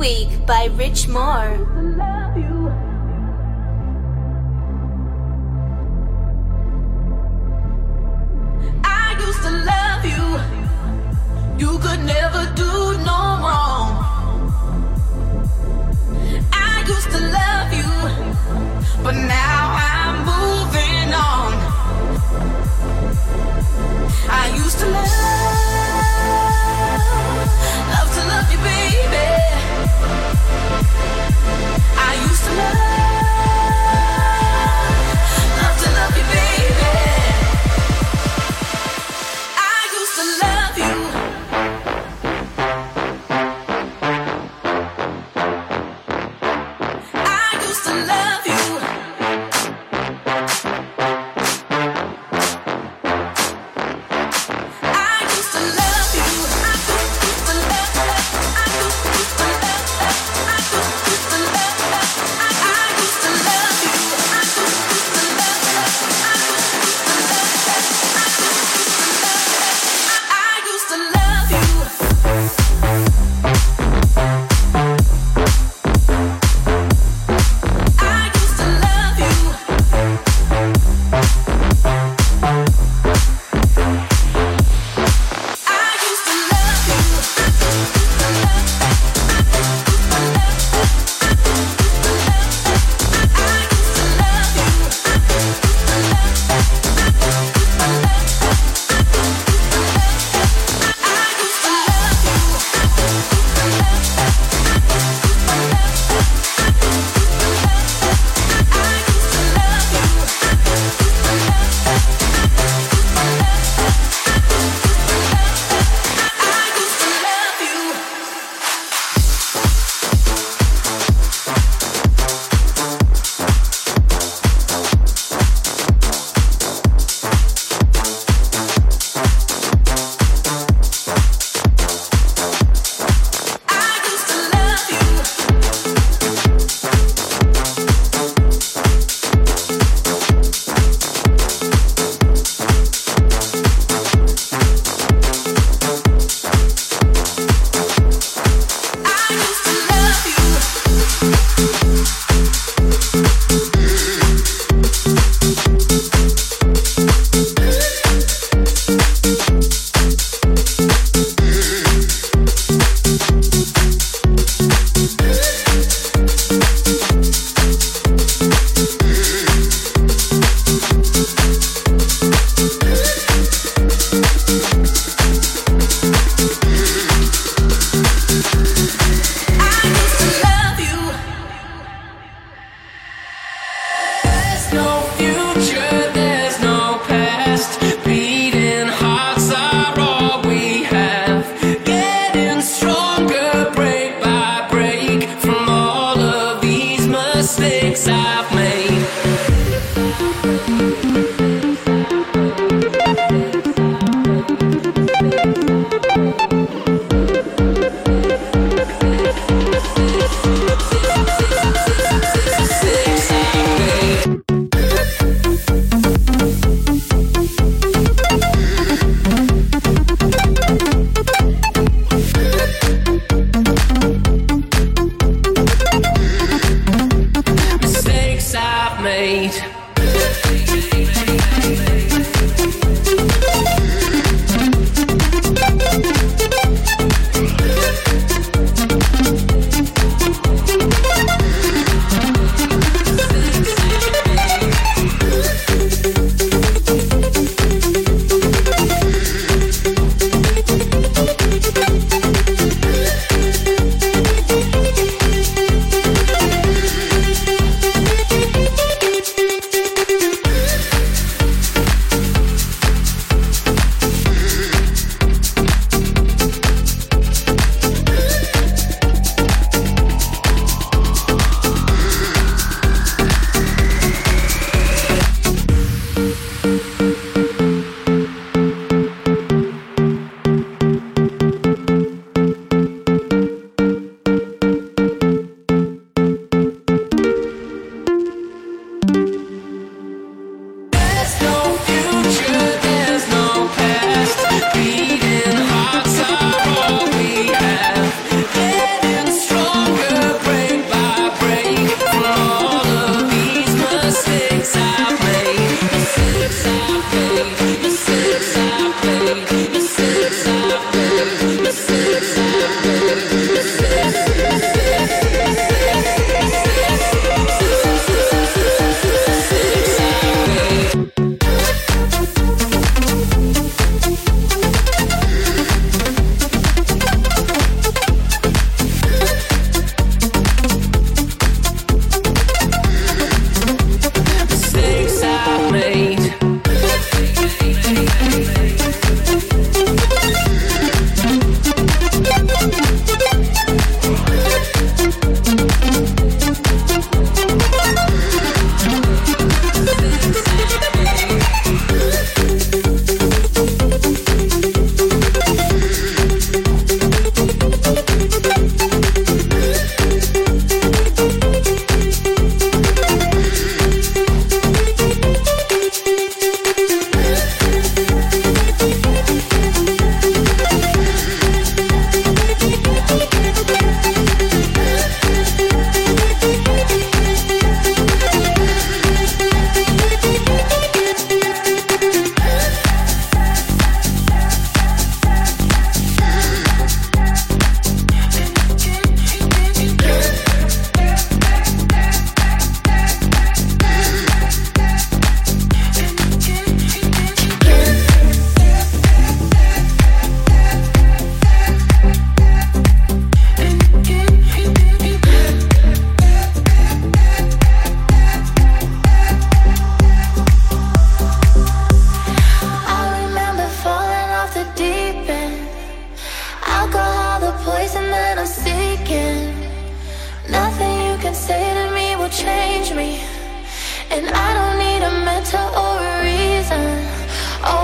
Week by Rich Moore.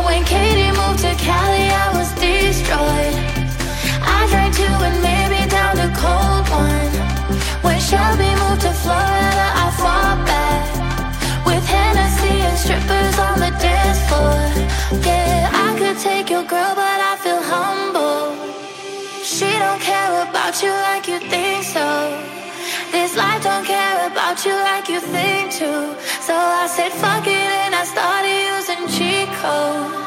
When Katie moved to Cali, I was destroyed. I drank two and maybe down to cold one. When Shelby moved to Florida, I fought back. With Hennessy and strippers on the dance floor. Yeah, I could take your girl, but I feel humble. She don't care about you like you think so. This life don't care about you like you think to. So I said fuck it and I started using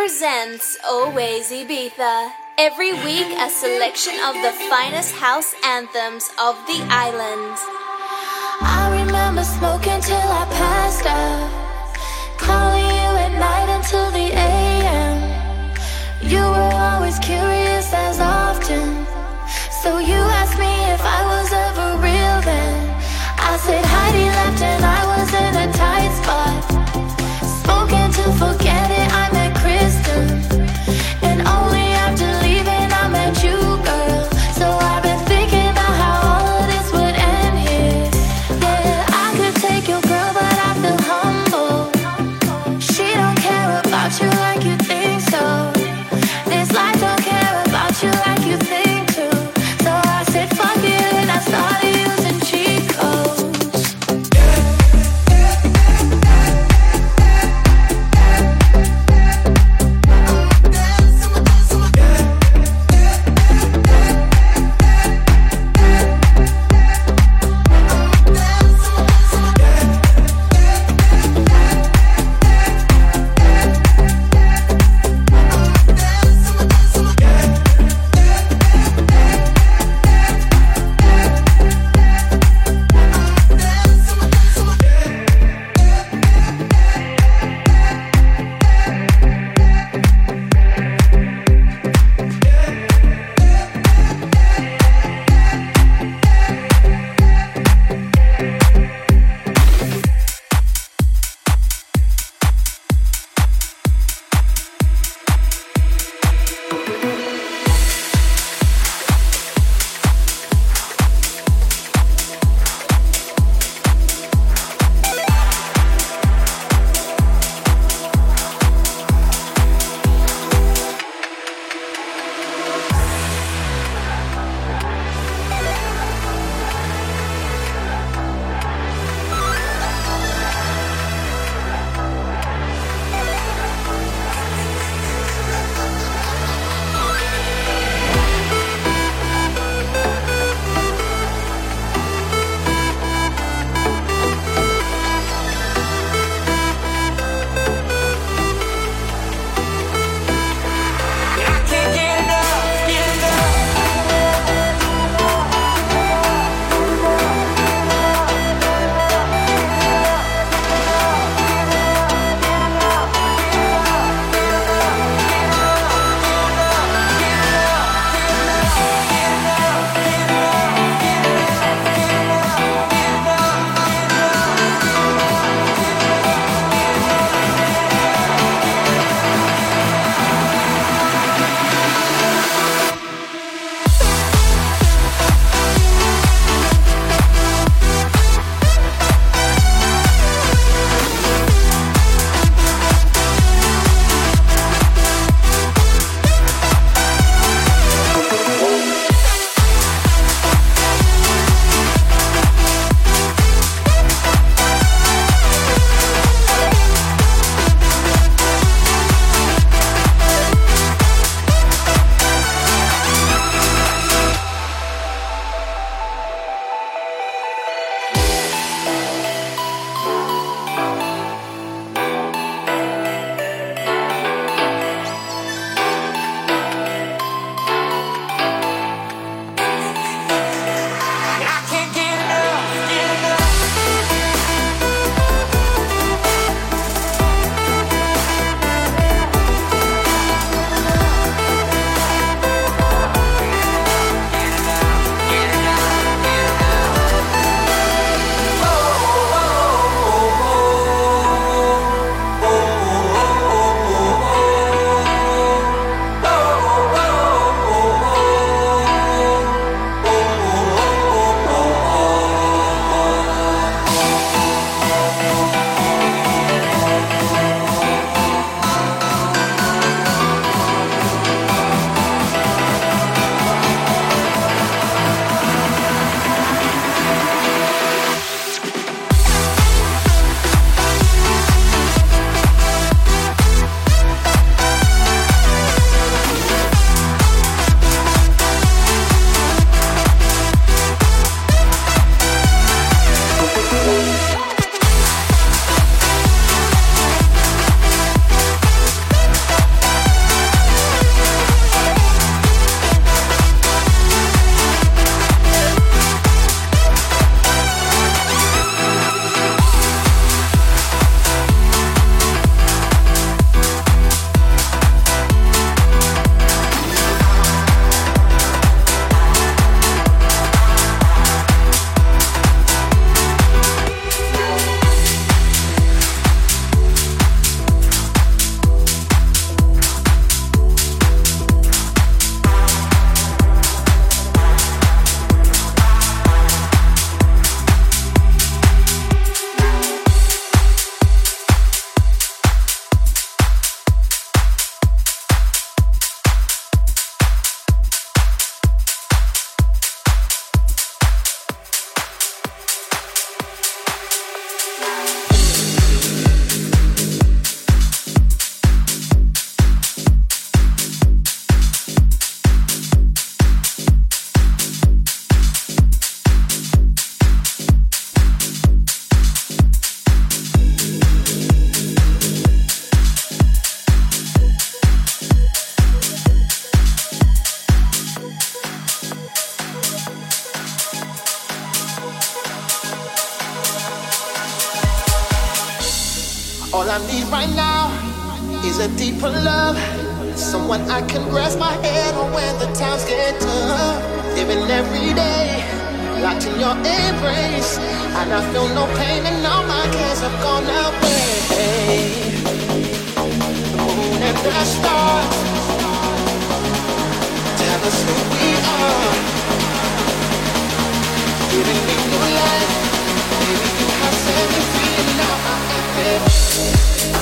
presents Always Ibiza. Every week, a selection of the finest house anthems of the island. I remember smoking till I passed out. Calling you at night until the AM. You were always curious as often. So you right now is a deeper love. Someone I can rest my head on when the times get tough. Living every day, locked in your embrace. And I feel no pain and all my cares have gone away. The moon and the stars tell us who we are. Giving me new life. Baby, you have set me free and now I am free.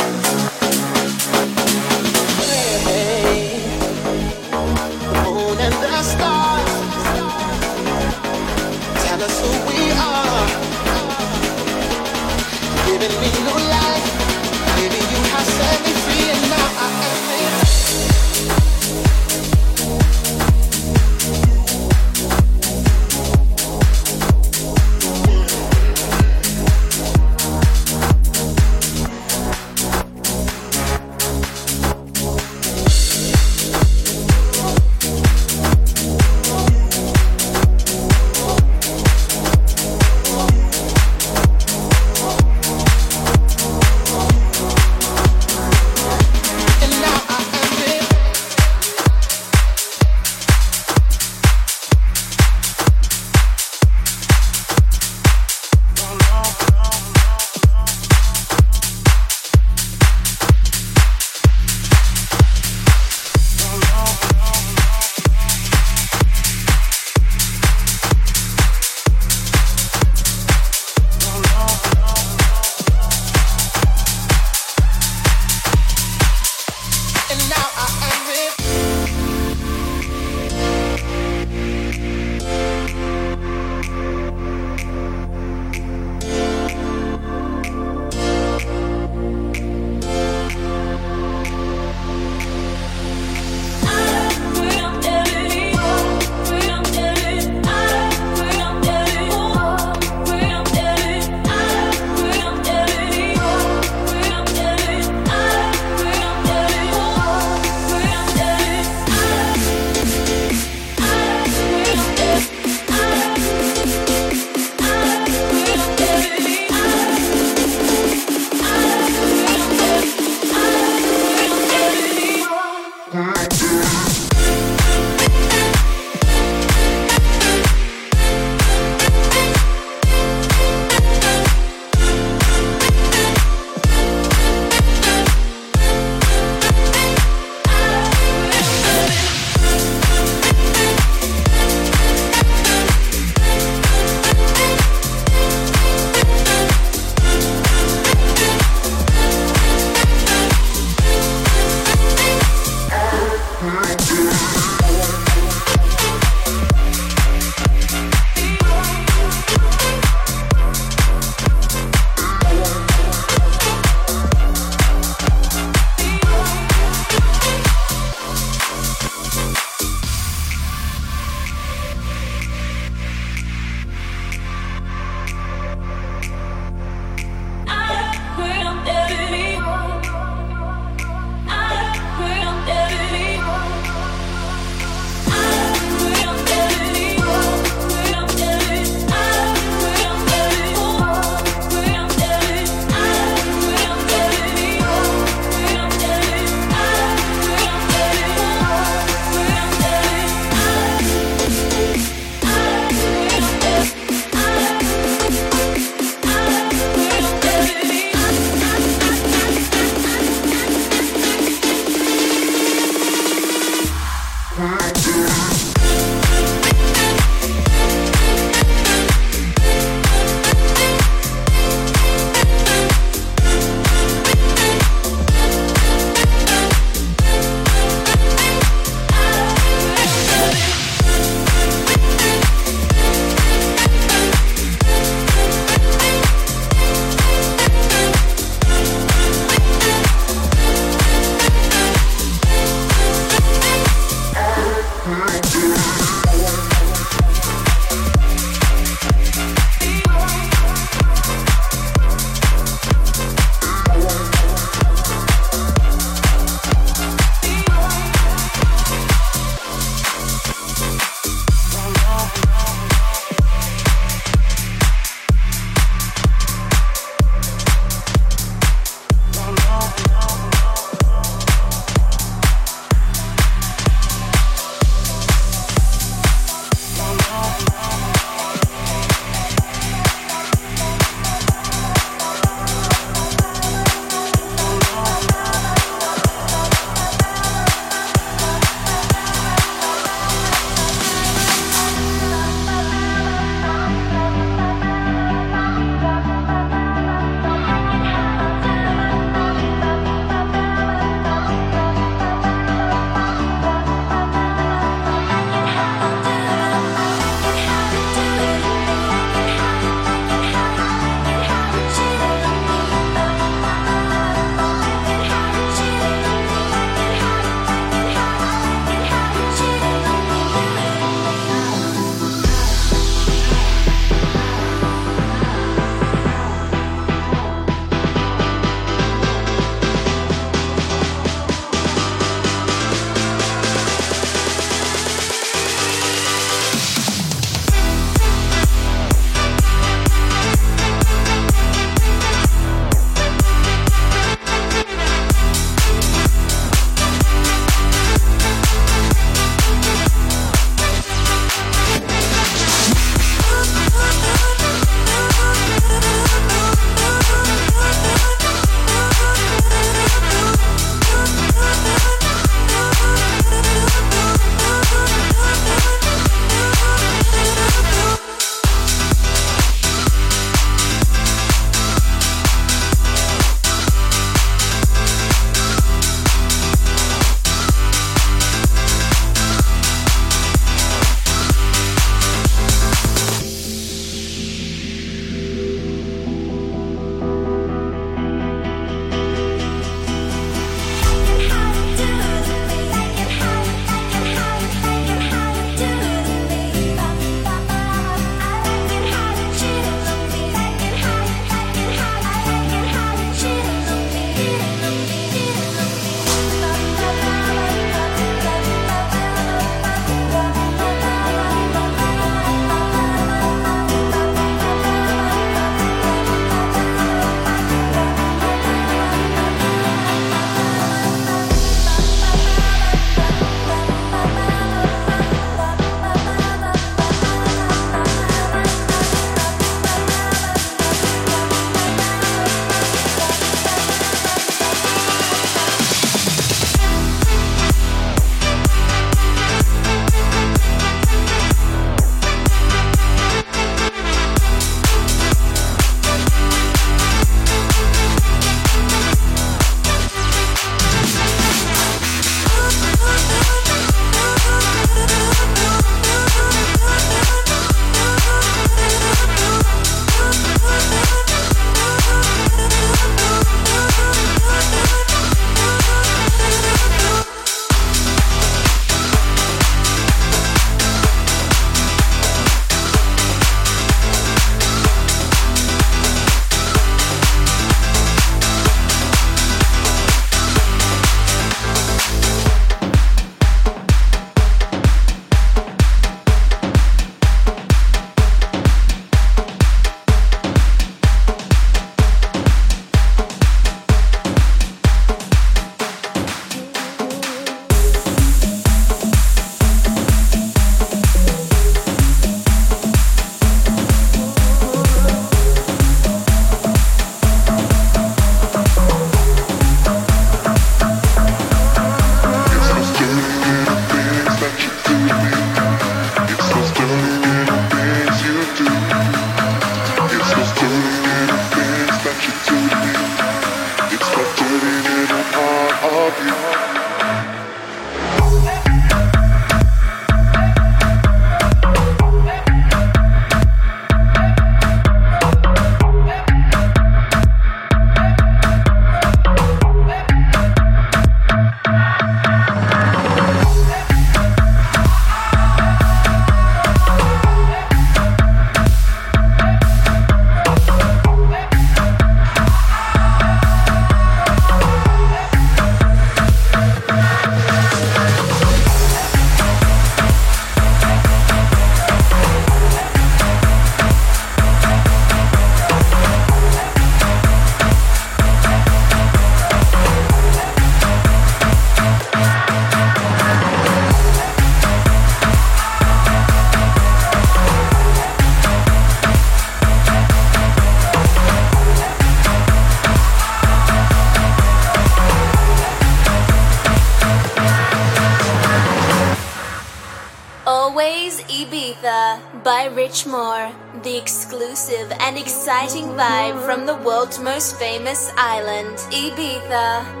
inviting vibe from the world's most famous island, Ibiza.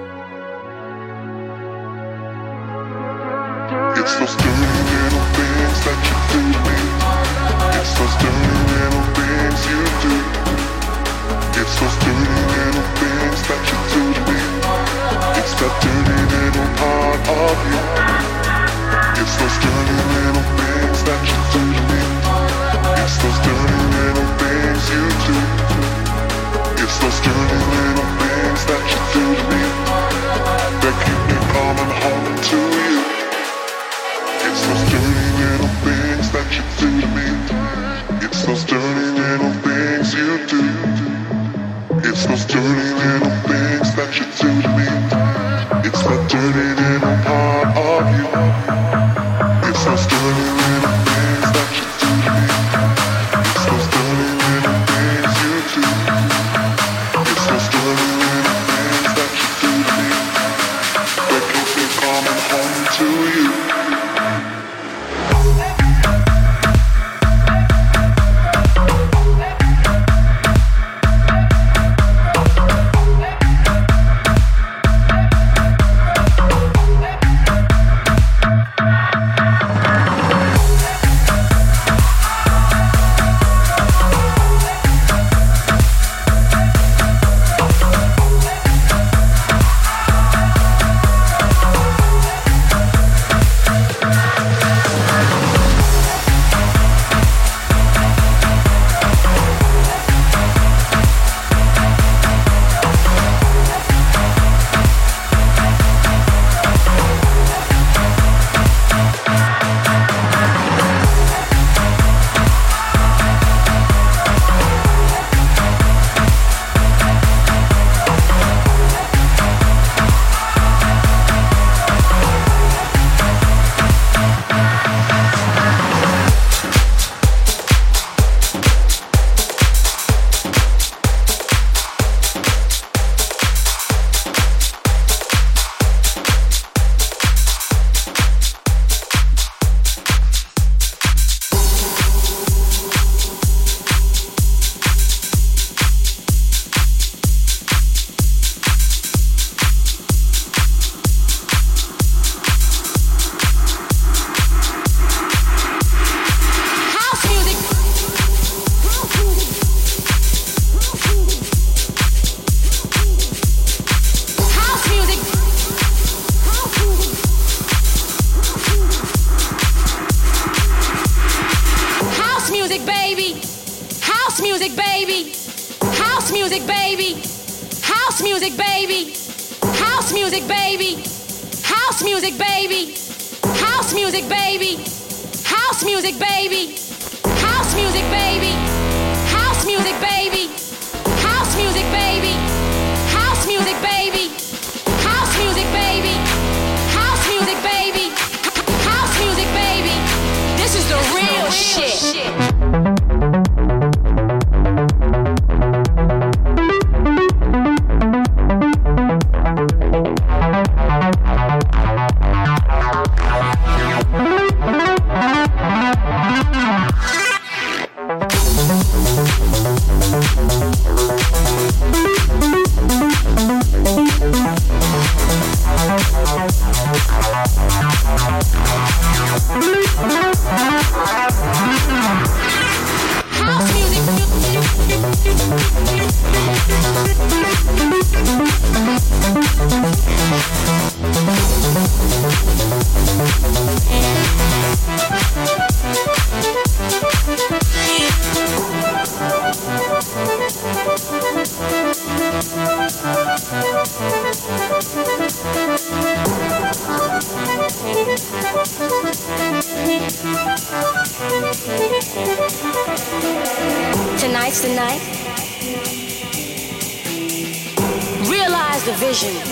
vision,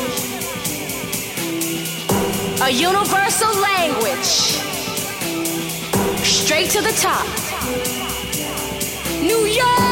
a universal language, straight to the top. New York!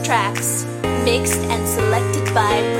tracks, mixed and selected by